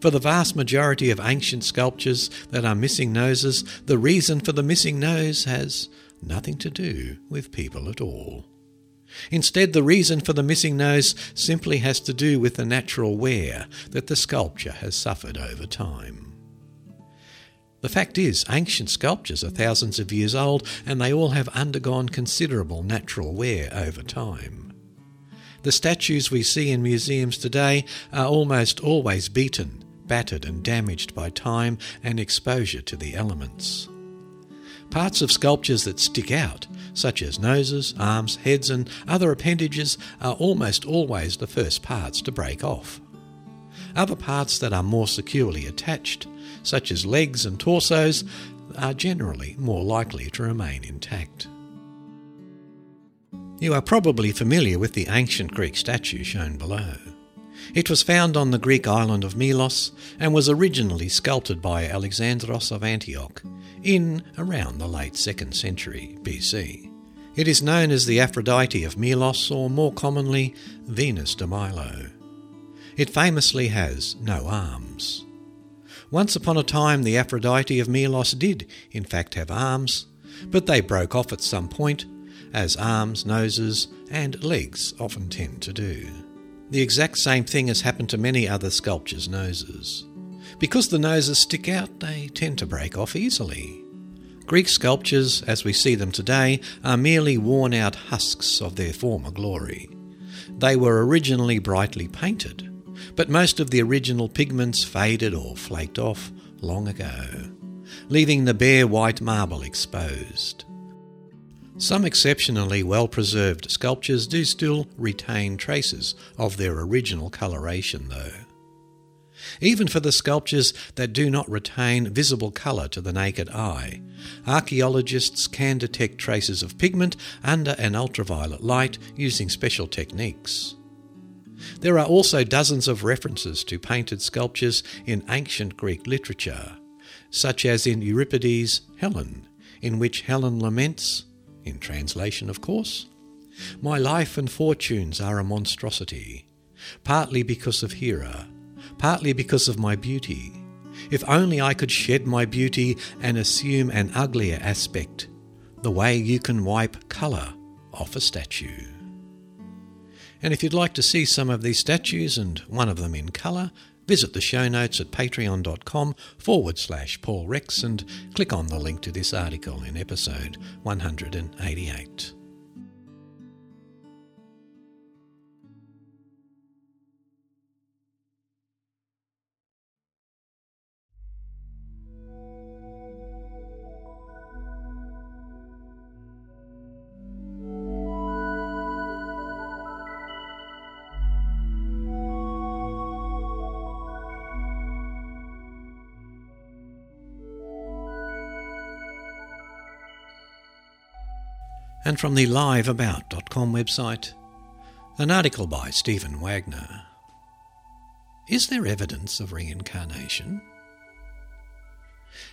For the vast majority of ancient sculptures that are missing noses, the reason for the missing nose has nothing to do with people at all. Instead, the reason for the missing nose simply has to do with the natural wear that the sculpture has suffered over time. The fact is, ancient sculptures are thousands of years old and they all have undergone considerable natural wear over time. The statues we see in museums today are almost always beaten, battered, and damaged by time and exposure to the elements. Parts of sculptures that stick out, such as noses, arms, heads, and other appendages, are almost always the first parts to break off. Other parts that are more securely attached, such as legs and torsos, are generally more likely to remain intact. You are probably familiar with the ancient Greek statue shown below. It was found on the Greek island of Melos and was originally sculpted by Alexandros of Antioch in around the late 2nd century BC. It is known as the Aphrodite of Melos, or more commonly, Venus de Milo. It famously has no arms. Once upon a time, the Aphrodite of Melos did, in fact, have arms, but they broke off at some point, as arms, noses, and legs often tend to do. The exact same thing has happened to many other sculptures' noses. Because the noses stick out, they tend to break off easily. Greek sculptures, as we see them today, are merely worn out husks of their former glory. They were originally brightly painted, but most of the original pigments faded or flaked off long ago, leaving the bare white marble exposed. Some exceptionally well preserved sculptures do still retain traces of their original coloration, though. Even for the sculptures that do not retain visible colour to the naked eye, archaeologists can detect traces of pigment under an ultraviolet light using special techniques. There are also dozens of references to painted sculptures in ancient Greek literature, such as in Euripides' Helen, in which Helen laments, in translation, of course, My life and fortunes are a monstrosity, partly because of Hera, partly because of my beauty. If only I could shed my beauty and assume an uglier aspect, the way you can wipe colour off a statue. And if you'd like to see some of these statues and one of them in colour, visit the show notes at patreon.com forward slash Paul Rex and click on the link to this article in episode 188. And from the liveabout.com website, an article by Stephen Wagner. Is there evidence of reincarnation?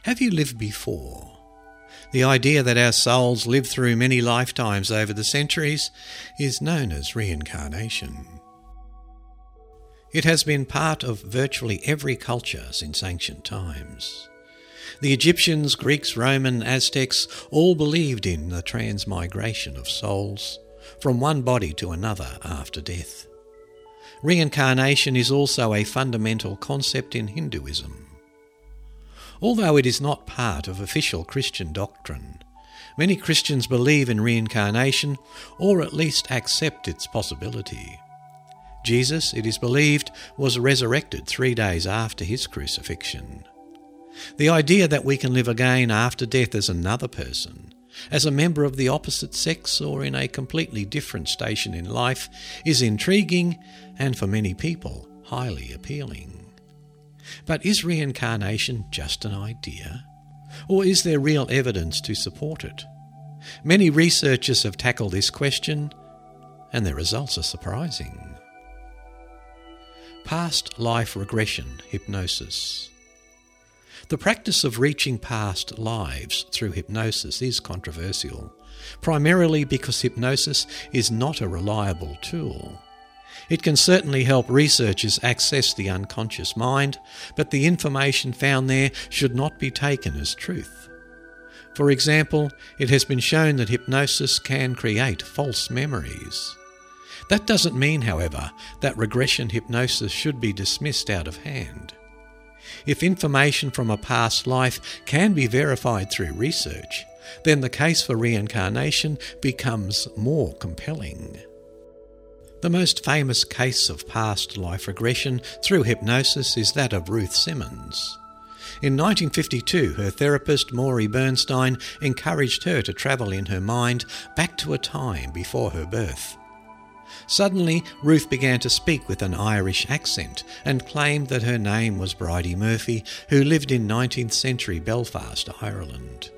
Have you lived before? The idea that our souls live through many lifetimes over the centuries is known as reincarnation. It has been part of virtually every culture since ancient times. The Egyptians, Greeks, Roman, Aztecs all believed in the transmigration of souls from one body to another after death. Reincarnation is also a fundamental concept in Hinduism. Although it is not part of official Christian doctrine, many Christians believe in reincarnation or at least accept its possibility. Jesus, it is believed, was resurrected three days after his crucifixion. The idea that we can live again after death as another person, as a member of the opposite sex or in a completely different station in life, is intriguing and for many people highly appealing. But is reincarnation just an idea? Or is there real evidence to support it? Many researchers have tackled this question, and their results are surprising. Past life regression hypnosis. The practice of reaching past lives through hypnosis is controversial, primarily because hypnosis is not a reliable tool. It can certainly help researchers access the unconscious mind, but the information found there should not be taken as truth. For example, it has been shown that hypnosis can create false memories. That doesn't mean, however, that regression hypnosis should be dismissed out of hand. If information from a past life can be verified through research, then the case for reincarnation becomes more compelling. The most famous case of past life regression through hypnosis is that of Ruth Simmons. In 1952, her therapist, Morey Bernstein, encouraged her to travel in her mind back to a time before her birth. Suddenly, Ruth began to speak with an Irish accent and claimed that her name was Bridey Murphy, who lived in 19th century Belfast, Ireland.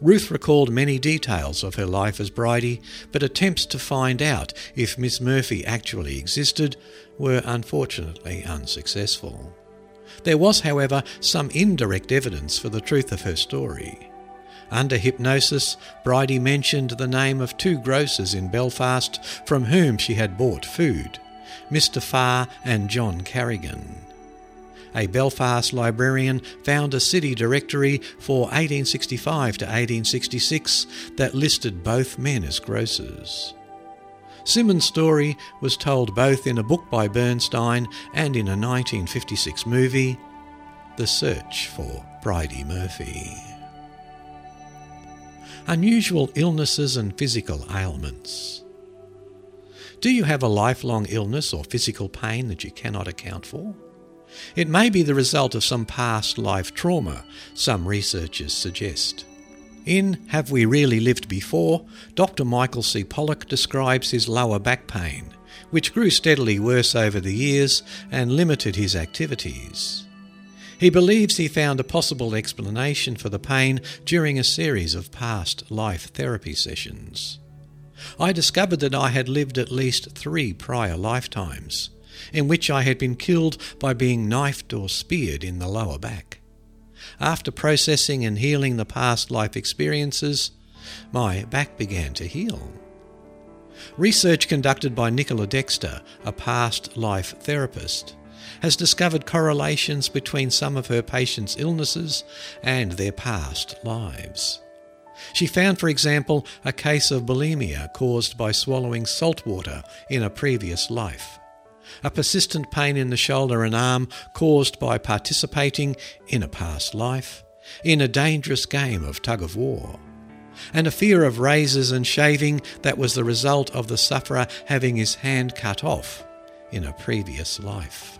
Ruth recalled many details of her life as Bridey, but attempts to find out if Miss Murphy actually existed were unfortunately unsuccessful. There was, however, some indirect evidence for the truth of her story. Under hypnosis, Bridey mentioned the name of two grocers in Belfast from whom she had bought food Mr. Farr and John Carrigan. A Belfast librarian found a city directory for 1865 to 1866 that listed both men as grocers. Simmons' story was told both in a book by Bernstein and in a 1956 movie, The Search for Bridey Murphy. Unusual illnesses and physical ailments. Do you have a lifelong illness or physical pain that you cannot account for? It may be the result of some past life trauma, some researchers suggest. In Have We Really Lived Before, Dr. Michael C. Pollock describes his lower back pain, which grew steadily worse over the years and limited his activities. He believes he found a possible explanation for the pain during a series of past life therapy sessions. I discovered that I had lived at least three prior lifetimes, in which I had been killed by being knifed or speared in the lower back. After processing and healing the past life experiences, my back began to heal. Research conducted by Nicola Dexter, a past life therapist, has discovered correlations between some of her patients' illnesses and their past lives. She found, for example, a case of bulimia caused by swallowing salt water in a previous life, a persistent pain in the shoulder and arm caused by participating in a past life, in a dangerous game of tug of war, and a fear of razors and shaving that was the result of the sufferer having his hand cut off in a previous life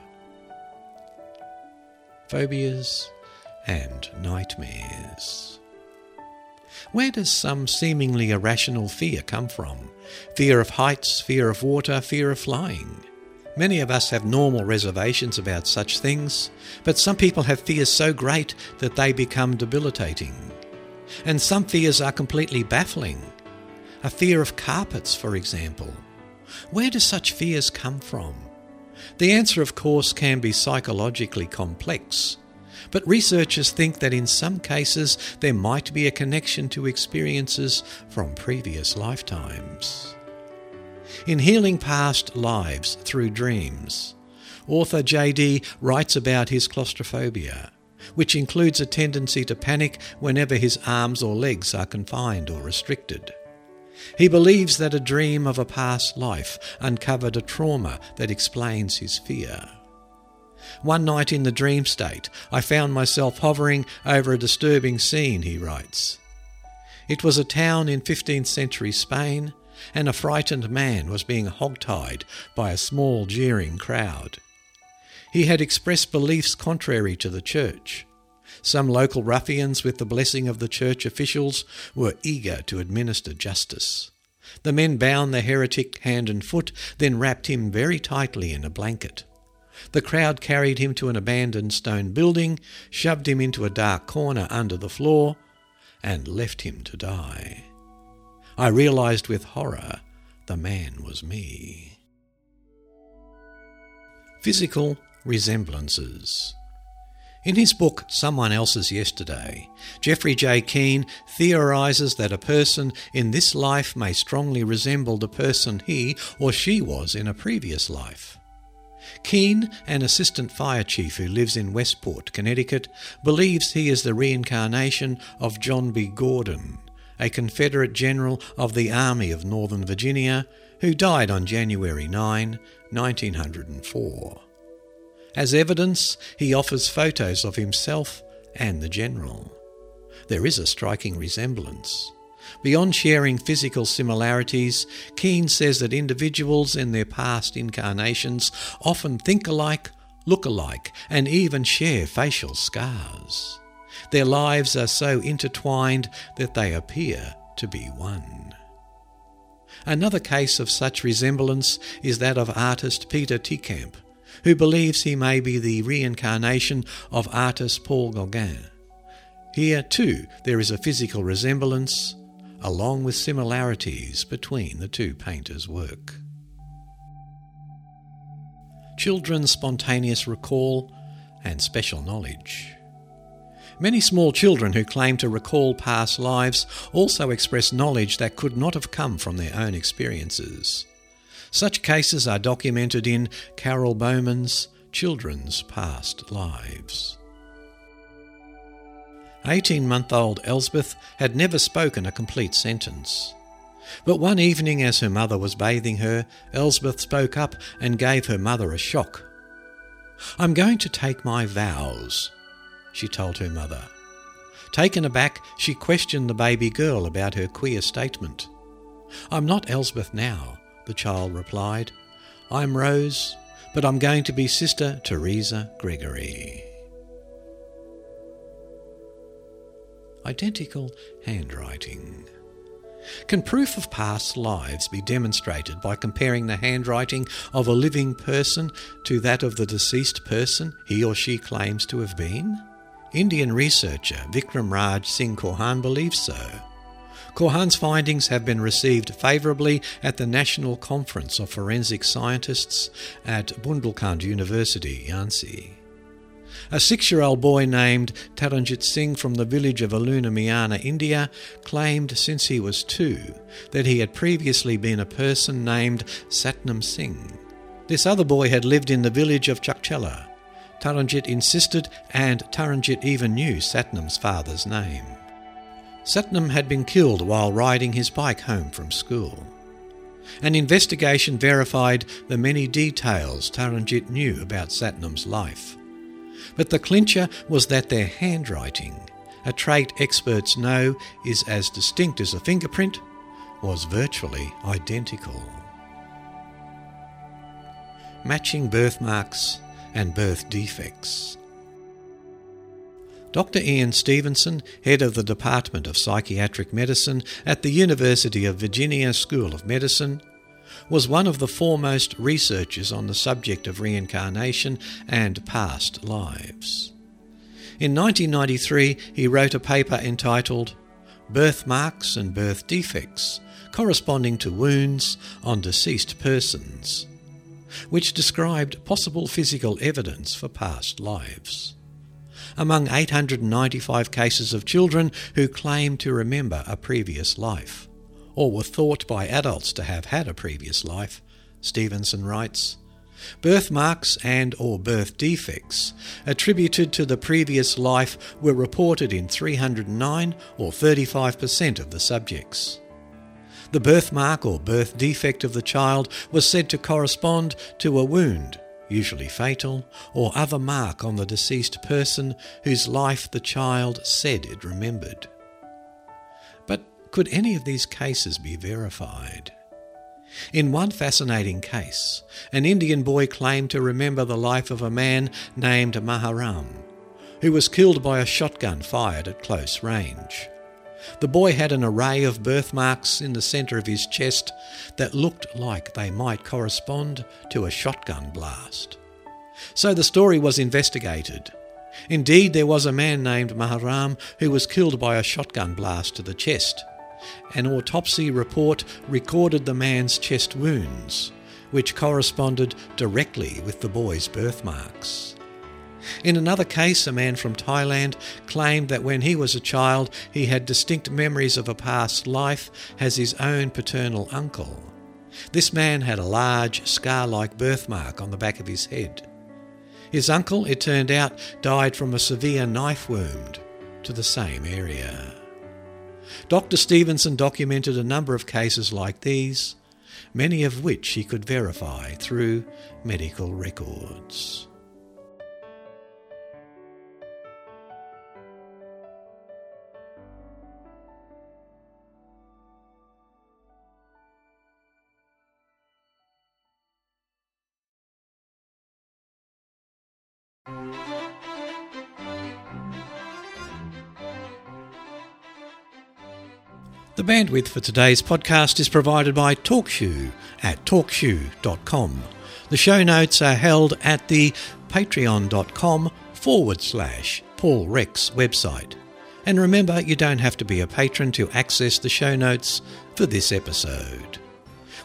phobias, and nightmares. Where does some seemingly irrational fear come from? Fear of heights, fear of water, fear of flying. Many of us have normal reservations about such things, but some people have fears so great that they become debilitating. And some fears are completely baffling. A fear of carpets, for example. Where do such fears come from? The answer, of course, can be psychologically complex, but researchers think that in some cases there might be a connection to experiences from previous lifetimes. In Healing Past Lives Through Dreams, author J.D. writes about his claustrophobia, which includes a tendency to panic whenever his arms or legs are confined or restricted. He believes that a dream of a past life uncovered a trauma that explains his fear. One night in the dream state, I found myself hovering over a disturbing scene, he writes. It was a town in 15th century Spain, and a frightened man was being hogtied by a small jeering crowd. He had expressed beliefs contrary to the church, some local ruffians, with the blessing of the church officials, were eager to administer justice. The men bound the heretic hand and foot, then wrapped him very tightly in a blanket. The crowd carried him to an abandoned stone building, shoved him into a dark corner under the floor, and left him to die. I realized with horror the man was me. Physical resemblances. In his book Someone Else's Yesterday, Jeffrey J. Keane theorizes that a person in this life may strongly resemble the person he or she was in a previous life. Keane, an assistant fire chief who lives in Westport, Connecticut, believes he is the reincarnation of John B. Gordon, a Confederate general of the Army of Northern Virginia who died on January 9, 1904. As evidence, he offers photos of himself and the general. There is a striking resemblance. Beyond sharing physical similarities, Keane says that individuals in their past incarnations often think alike, look alike, and even share facial scars. Their lives are so intertwined that they appear to be one. Another case of such resemblance is that of artist Peter Teekamp, who believes he may be the reincarnation of artist Paul Gauguin. Here, too, there is a physical resemblance, along with similarities between the two painters' work. Children's spontaneous recall and special knowledge. Many small children who claim to recall past lives also express knowledge that could not have come from their own experiences. Such cases are documented in Carol Bowman's Children's Past Lives. 18 month old Elsbeth had never spoken a complete sentence. But one evening, as her mother was bathing her, Elsbeth spoke up and gave her mother a shock. I'm going to take my vows, she told her mother. Taken aback, she questioned the baby girl about her queer statement. I'm not Elsbeth now, the child replied. I'm Rose, but I'm going to be Sister Teresa Gregory. Identical handwriting. Can proof of past lives be demonstrated by comparing the handwriting of a living person to that of the deceased person he or she claims to have been? Indian researcher Vikram Raj Singh Chauhan believes so. Chauhan's findings have been received favourably at the National Conference of Forensic Scientists at Bundelkhand University, Jhansi. A six year old boy named Taranjit Singh from the village of Aluna Miana, India, claimed since he was two that he had previously been a person named Satnam Singh. This other boy had lived in the village of Chakchela. Taranjit insisted, and Taranjit even knew Satnam's father's name. Satnam had been killed while riding his bike home from school. An investigation verified the many details Taranjit knew about Satnam's life. But the clincher was that their handwriting, a trait experts know is as distinct as a fingerprint, was virtually identical. Matching birthmarks and birth defects. Dr. Ian Stevenson, head of the Department of Psychiatric Medicine at the University of Virginia School of Medicine, was one of the foremost researchers on the subject of reincarnation and past lives. In 1993, he wrote a paper entitled Birthmarks and Birth Defects Corresponding to Wounds on Deceased Persons, which described possible physical evidence for past lives among 895 cases of children who claim to remember a previous life, or were thought by adults to have had a previous life, Stevenson writes. Birthmarks and or birth defects attributed to the previous life were reported in 309 or 35% of the subjects. The birthmark or birth defect of the child was said to correspond to a wound usually fatal, or other mark on the deceased person whose life the child said it remembered. But could any of these cases be verified? In one fascinating case, an Indian boy claimed to remember the life of a man named Maharam, who was killed by a shotgun fired at close range. The boy had an array of birthmarks in the centre of his chest that looked like they might correspond to a shotgun blast. So the story was investigated. Indeed, there was a man named Maharam who was killed by a shotgun blast to the chest. An autopsy report recorded the man's chest wounds, which corresponded directly with the boy's birthmarks. In another case, a man from Thailand claimed that when he was a child, he had distinct memories of a past life as his own paternal uncle. This man had a large, scar like birthmark on the back of his head. His uncle, it turned out, died from a severe knife wound to the same area. Dr. Stevenson documented a number of cases like these, many of which he could verify through medical records. The bandwidth for today's podcast is provided by TalkShoe at talkshoe.com. The show notes are held at the patreon.com forward slash Paul Rex website. And remember, you don't have to be a patron to access the show notes for this episode.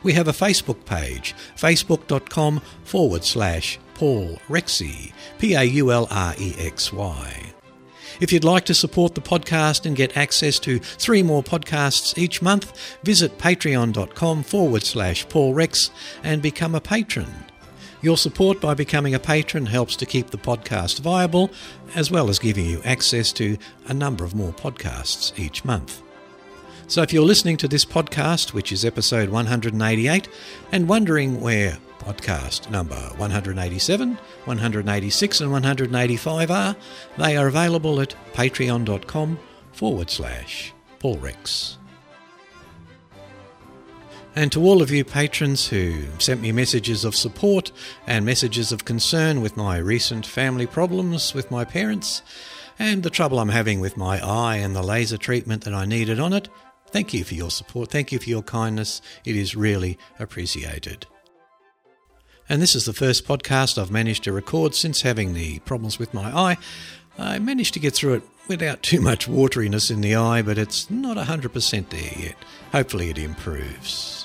We have a Facebook page, facebook.com forward slash Paul Rexy, P A U L R E X Y. If you'd like to support the podcast and get access to three more podcasts each month, visit patreon.com forward slash Paul Rex and become a patron. Your support by becoming a patron helps to keep the podcast viable, as well as giving you access to a number of more podcasts each month. So if you're listening to this podcast, which is episode 188, and wondering where podcast number 187, 186, and 185 are, they are available at patreon.com forward slash Paul Rex. And to all of you patrons who sent me messages of support and messages of concern with my recent family problems with my parents and the trouble I'm having with my eye and the laser treatment that I needed on it, thank you for your support. Thank you for your kindness. It is really appreciated. And this is the first podcast I've managed to record since having the problems with my eye. I managed to get through it without too much wateriness in the eye, but it's not 100% there yet. Hopefully, it improves.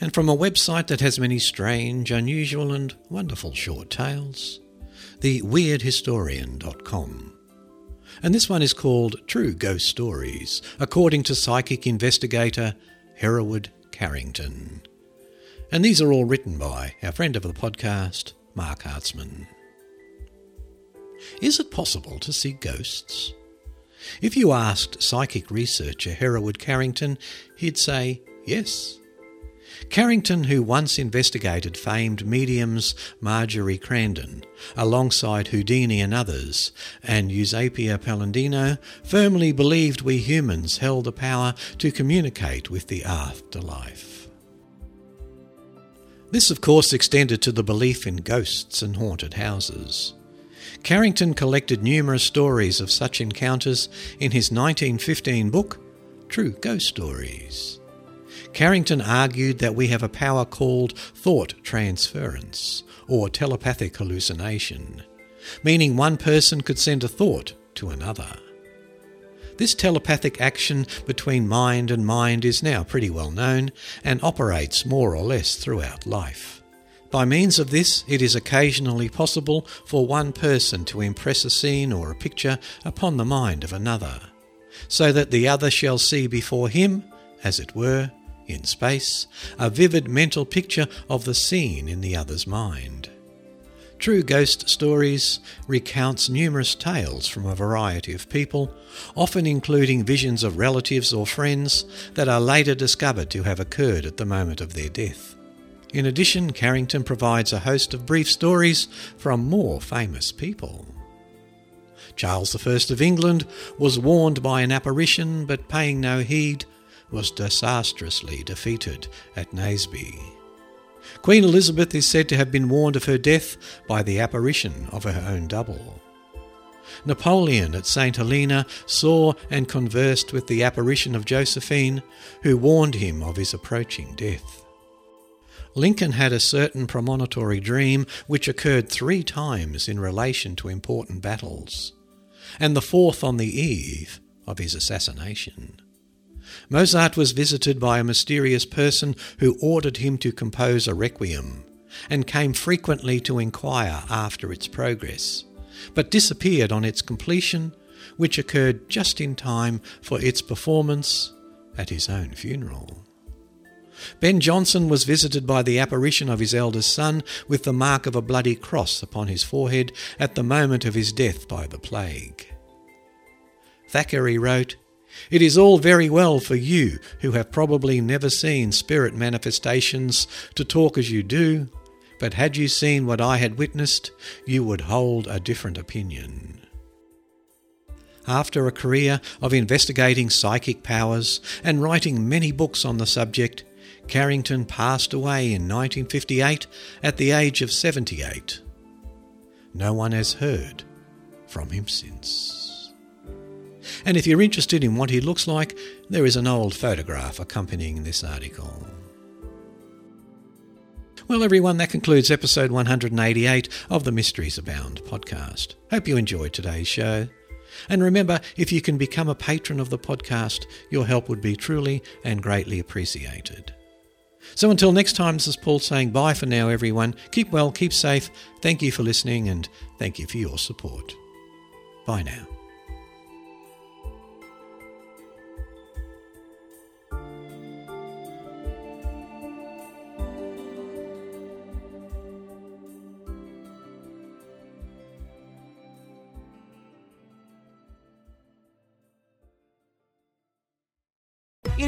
And from a website that has many strange, unusual, and wonderful short tales, the weirdhistorian.com. And this one is called True Ghost Stories, according to psychic investigator Hereward Carrington. And these are all written by our friend of the podcast, Marc Hartzman. Is it possible to see ghosts? If you asked psychic researcher Hereward Carrington, he'd say yes. Carrington, who once investigated famed mediums Margery Crandon, alongside Houdini and others, and Eusapia Palladino, firmly believed we humans held the power to communicate with the afterlife. This, of course, extended to the belief in ghosts and haunted houses. Carrington collected numerous stories of such encounters in his 1915 book, True Ghost Stories. Carrington argued that we have a power called thought transference, or telepathic hallucination, meaning one person could send a thought to another. This telepathic action between mind and mind is now pretty well known and operates more or less throughout life. By means of this, it is occasionally possible for one person to impress a scene or a picture upon the mind of another, so that the other shall see before him, as it were, in space, a vivid mental picture of the scene in the other's mind. True Ghost Stories recounts numerous tales from a variety of people, often including visions of relatives or friends that are later discovered to have occurred at the moment of their death. In addition, Carrington provides a host of brief stories from more famous people. Charles I of England was warned by an apparition, but paying no heed, was disastrously defeated at Naseby. Queen Elizabeth is said to have been warned of her death by the apparition of her own double. Napoleon at St. Helena saw and conversed with the apparition of Josephine, who warned him of his approaching death. Lincoln had a certain premonitory dream which occurred three times in relation to important battles, and the fourth on the eve of his assassination. Mozart was visited by a mysterious person who ordered him to compose a requiem, and came frequently to inquire after its progress, but disappeared on its completion, which occurred just in time for its performance at his own funeral. Ben Jonson was visited by the apparition of his eldest son with the mark of a bloody cross upon his forehead at the moment of his death by the plague. Thackeray wrote, It is all very well for you, who have probably never seen spirit manifestations, to talk as you do, but had you seen what I had witnessed, you would hold a different opinion. After a career of investigating psychic powers and writing many books on the subject, Carrington passed away in 1958 at the age of 78. No one has heard from him since. And if you're interested in what he looks like, there is an old photograph accompanying this article. Well, everyone, that concludes episode 188 of the Mysteries Abound podcast. Hope you enjoyed today's show. And remember, if you can become a patron of the podcast, your help would be truly and greatly appreciated. So until next time, this is Paul saying bye for now, everyone. Keep well, keep safe. Thank you for listening, and thank you for your support. Bye now.